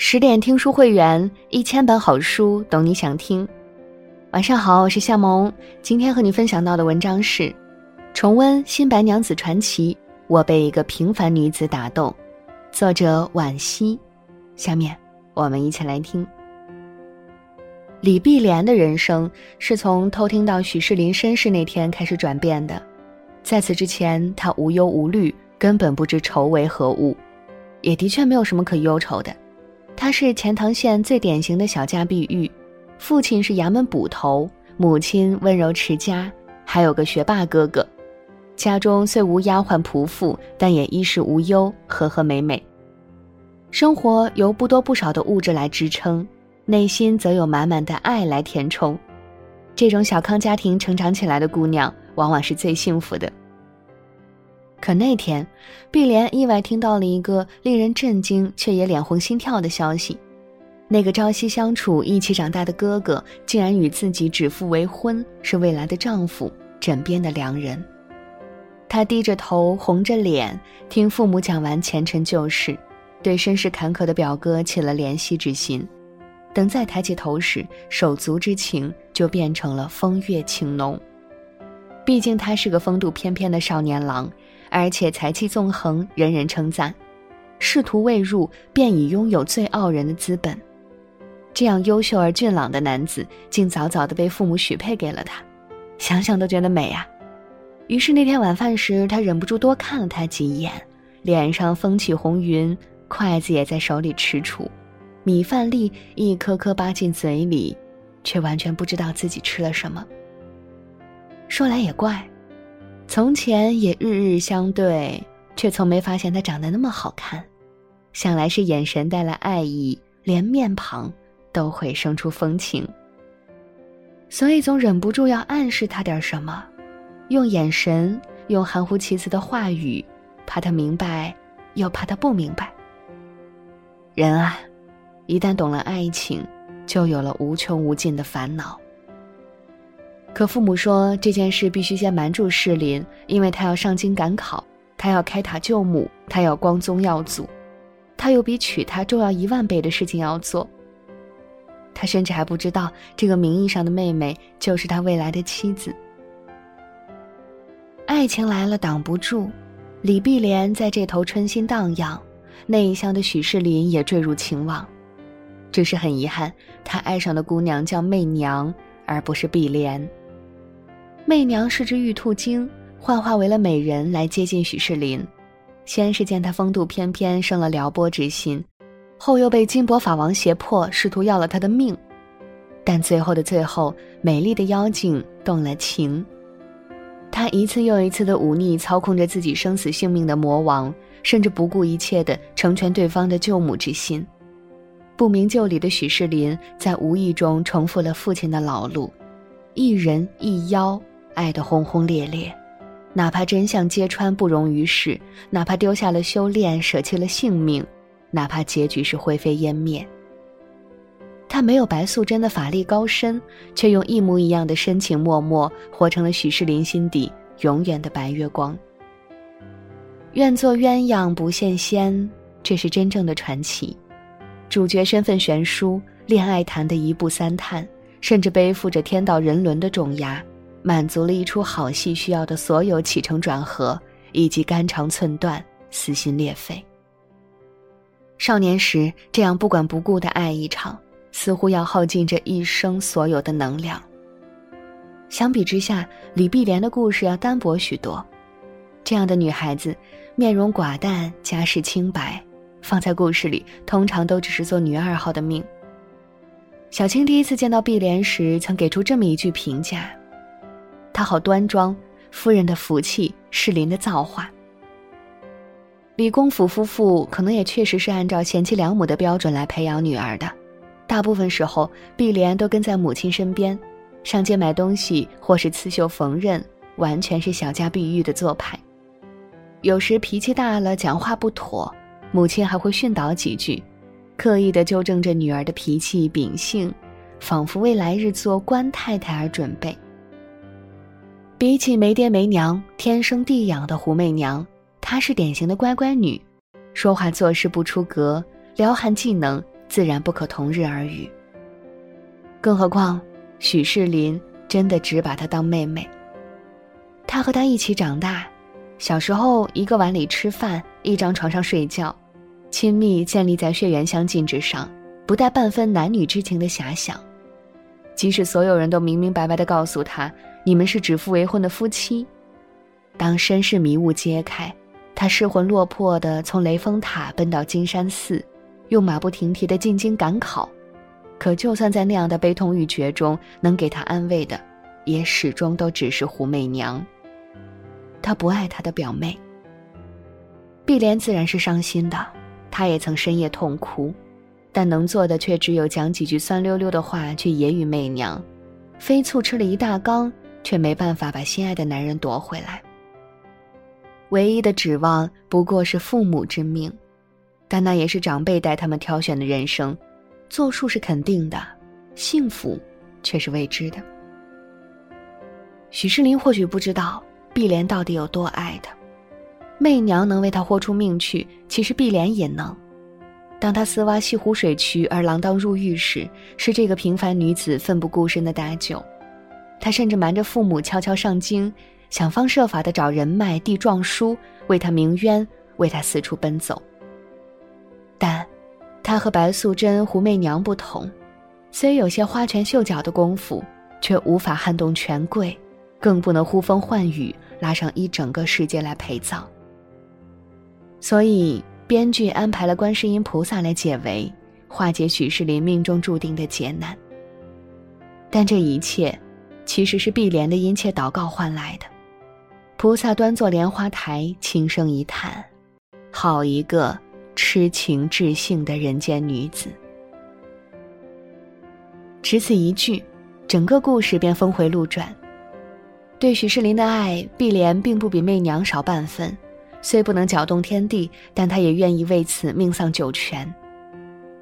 十点听书会员，一千本好书，懂你想听。晚上好，我是夏萌。今天和你分享到的文章是：重温《新白娘子传奇》，我被一个平凡女子打动。作者惋惜。下面我们一起来听。李碧莲的人生是从偷听到许世林身世那天开始转变的，在此之前，她无忧无虑，根本不知愁为何物，也的确没有什么可忧愁的。她是钱塘县最典型的小家碧玉，父亲是衙门捕头，母亲温柔持家，还有个学霸哥哥。家中虽无丫鬟仆妇，但也衣食无忧，和和美美。生活由不多不少的物质来支撑，内心则有满满的爱来填充。这种小康家庭成长起来的姑娘，往往是最幸福的。可那天，碧莲意外听到了一个令人震惊却也脸红心跳的消息：那个朝夕相处、一起长大的哥哥，竟然与自己指腹为婚，是未来的丈夫，枕边的良人。她低着头，红着脸，听父母讲完前尘旧事，对身世坎坷的表哥起了怜惜之心。等再抬起头时，手足之情就变成了风月情浓。毕竟他是个风度翩翩的少年郎。而且才气纵横，人人称赞。仕途未入，便已拥有最傲人的资本。这样优秀而俊朗的男子，竟早早的被父母许配给了他，想想都觉得美啊。于是那天晚饭时，他忍不住多看了他几眼，脸上风起红云，筷子也在手里踟蹰，米饭粒一颗颗扒进嘴里，却完全不知道自己吃了什么。说来也怪。从前也日日相对，却从没发现他长得那么好看，想来是眼神带来爱意，连面庞都会生出风情。所以总忍不住要暗示他点什么，用眼神，用含糊其辞的话语，怕他明白，又怕他不明白。人啊，一旦懂了爱情，就有了无穷无尽的烦恼。可父母说这件事必须先瞒住世林，因为他要上京赶考，他要开塔救母，他要光宗耀祖，他有比娶她重要一万倍的事情要做。他甚至还不知道这个名义上的妹妹就是他未来的妻子。爱情来了挡不住，李碧莲在这头春心荡漾，那一厢的许世林也坠入情网，只是很遗憾，他爱上的姑娘叫媚娘，而不是碧莲。媚娘是只玉兔精，幻化为了美人来接近许世林。先是见他风度翩翩，生了撩拨之心，后又被金箔法王胁迫，试图要了他的命。但最后的最后，美丽的妖精动了情。他一次又一次的忤逆操控着自己生死性命的魔王，甚至不顾一切的成全对方的救母之心。不明就里的许世林在无意中重复了父亲的老路：一人一妖。爱得轰轰烈烈，哪怕真相揭穿不容于世，哪怕丢下了修炼，舍弃了性命，哪怕结局是灰飞烟灭。他没有白素贞的法力高深，却用一模一样的深情脉脉，活成了许世林心底永远的白月光。愿做鸳鸯不羡仙，这是真正的传奇。主角身份悬殊，恋爱谈的一步三叹，甚至背负着天道人伦的重压。满足了一出好戏需要的所有起承转合，以及肝肠寸断、撕心裂肺。少年时这样不管不顾的爱一场，似乎要耗尽这一生所有的能量。相比之下，李碧莲的故事要单薄许多。这样的女孩子，面容寡淡，家世清白，放在故事里，通常都只是做女二号的命。小青第一次见到碧莲时，曾给出这么一句评价。她好端庄，夫人的福气，适林的造化。李公甫夫妇可能也确实是按照贤妻良母的标准来培养女儿的，大部分时候碧莲都跟在母亲身边，上街买东西或是刺绣缝纫，完全是小家碧玉的做派。有时脾气大了，讲话不妥，母亲还会训导几句，刻意的纠正着女儿的脾气秉性，仿佛为来日做官太太而准备。比起没爹没娘、天生地养的胡媚娘，她是典型的乖乖女，说话做事不出格，撩汉技能自然不可同日而语。更何况，许世林真的只把她当妹妹。她和她一起长大，小时候一个碗里吃饭，一张床上睡觉，亲密建立在血缘相近之上，不带半分男女之情的遐想。即使所有人都明明白白的告诉他，你们是指腹为婚的夫妻，当身世迷雾揭开，他失魂落魄的从雷峰塔奔到金山寺，又马不停蹄的进京赶考，可就算在那样的悲痛欲绝中，能给他安慰的，也始终都只是胡媚娘。他不爱他的表妹。碧莲自然是伤心的，她也曾深夜痛哭。但能做的却只有讲几句酸溜溜的话去揶揄媚娘，飞醋吃了一大缸，却没办法把心爱的男人夺回来。唯一的指望不过是父母之命，但那也是长辈带他们挑选的人生，作数是肯定的，幸福却是未知的。许世林或许不知道碧莲到底有多爱他，媚娘能为他豁出命去，其实碧莲也能。当他私挖西湖水渠而锒铛入狱时，是这个平凡女子奋不顾身的搭救。他甚至瞒着父母悄悄上京，想方设法的找人脉递状书，为他鸣冤，为他四处奔走。但，他和白素贞、胡媚娘不同，虽有些花拳绣脚的功夫，却无法撼动权贵，更不能呼风唤雨，拉上一整个世界来陪葬。所以。编剧安排了观世音菩萨来解围，化解许世林命中注定的劫难。但这一切，其实是碧莲的殷切祷告换来的。菩萨端坐莲花台，轻声一叹：“好一个痴情至性的人间女子。”只此一句，整个故事便峰回路转。对许世林的爱，碧莲并不比媚娘少半分。虽不能搅动天地，但她也愿意为此命丧九泉。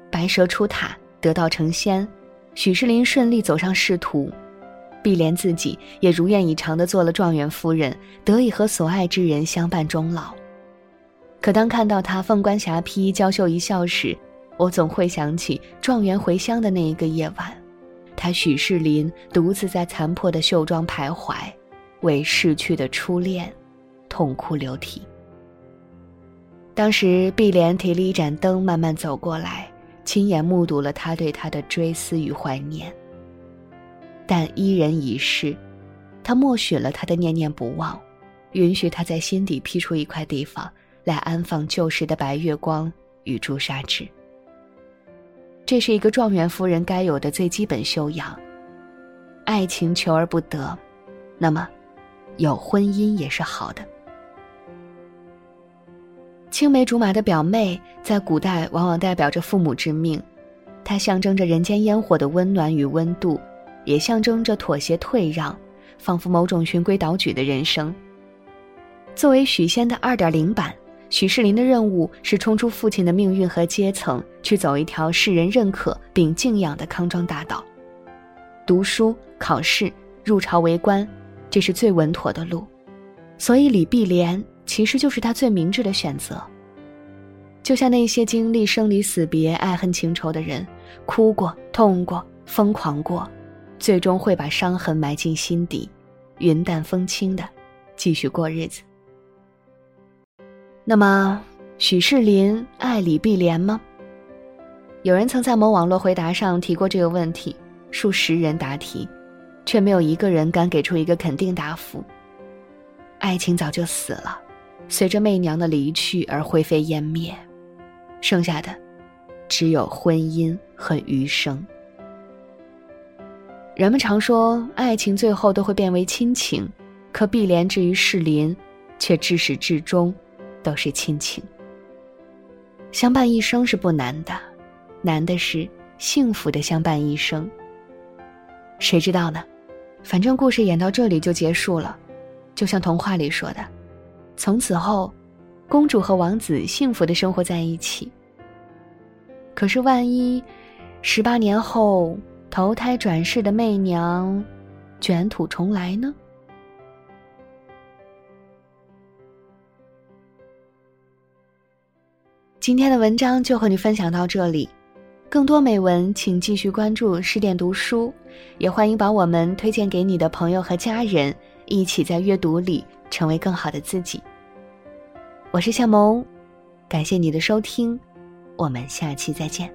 白蛇出塔，得道成仙，许世林顺利走上仕途，碧莲自己也如愿以偿地做了状元夫人，得以和所爱之人相伴终老。可当看到他凤冠霞帔、娇羞一笑时，我总会想起状元回乡的那一个夜晚，他许世林独自在残破的绣庄徘徊，为逝去的初恋痛哭流涕。当时，碧莲提了一盏灯，慢慢走过来，亲眼目睹了他对她的追思与怀念。但伊人已逝，他默许了他的念念不忘，允许他在心底辟出一块地方来安放旧时的白月光与朱砂痣。这是一个状元夫人该有的最基本修养。爱情求而不得，那么，有婚姻也是好的。青梅竹马的表妹，在古代往往代表着父母之命，它象征着人间烟火的温暖与温度，也象征着妥协退让，仿佛某种循规蹈矩的人生。作为许仙的二点零版，许世林的任务是冲出父亲的命运和阶层，去走一条世人认可并敬仰的康庄大道。读书、考试、入朝为官，这是最稳妥的路，所以李碧莲。其实就是他最明智的选择。就像那些经历生离死别、爱恨情仇的人，哭过、痛过、疯狂过，最终会把伤痕埋进心底，云淡风轻的继续过日子。那么，许世林爱李碧莲吗？有人曾在某网络回答上提过这个问题，数十人答题，却没有一个人敢给出一个肯定答复。爱情早就死了。随着媚娘的离去而灰飞烟灭，剩下的只有婚姻和余生。人们常说爱情最后都会变为亲情，可碧莲至于世林，却至始至终都是亲情。相伴一生是不难的，难的是幸福的相伴一生。谁知道呢？反正故事演到这里就结束了，就像童话里说的。从此后，公主和王子幸福的生活在一起。可是，万一十八年后投胎转世的媚娘卷土重来呢？今天的文章就和你分享到这里。更多美文，请继续关注十点读书，也欢迎把我们推荐给你的朋友和家人，一起在阅读里成为更好的自己。我是夏萌，感谢你的收听，我们下期再见。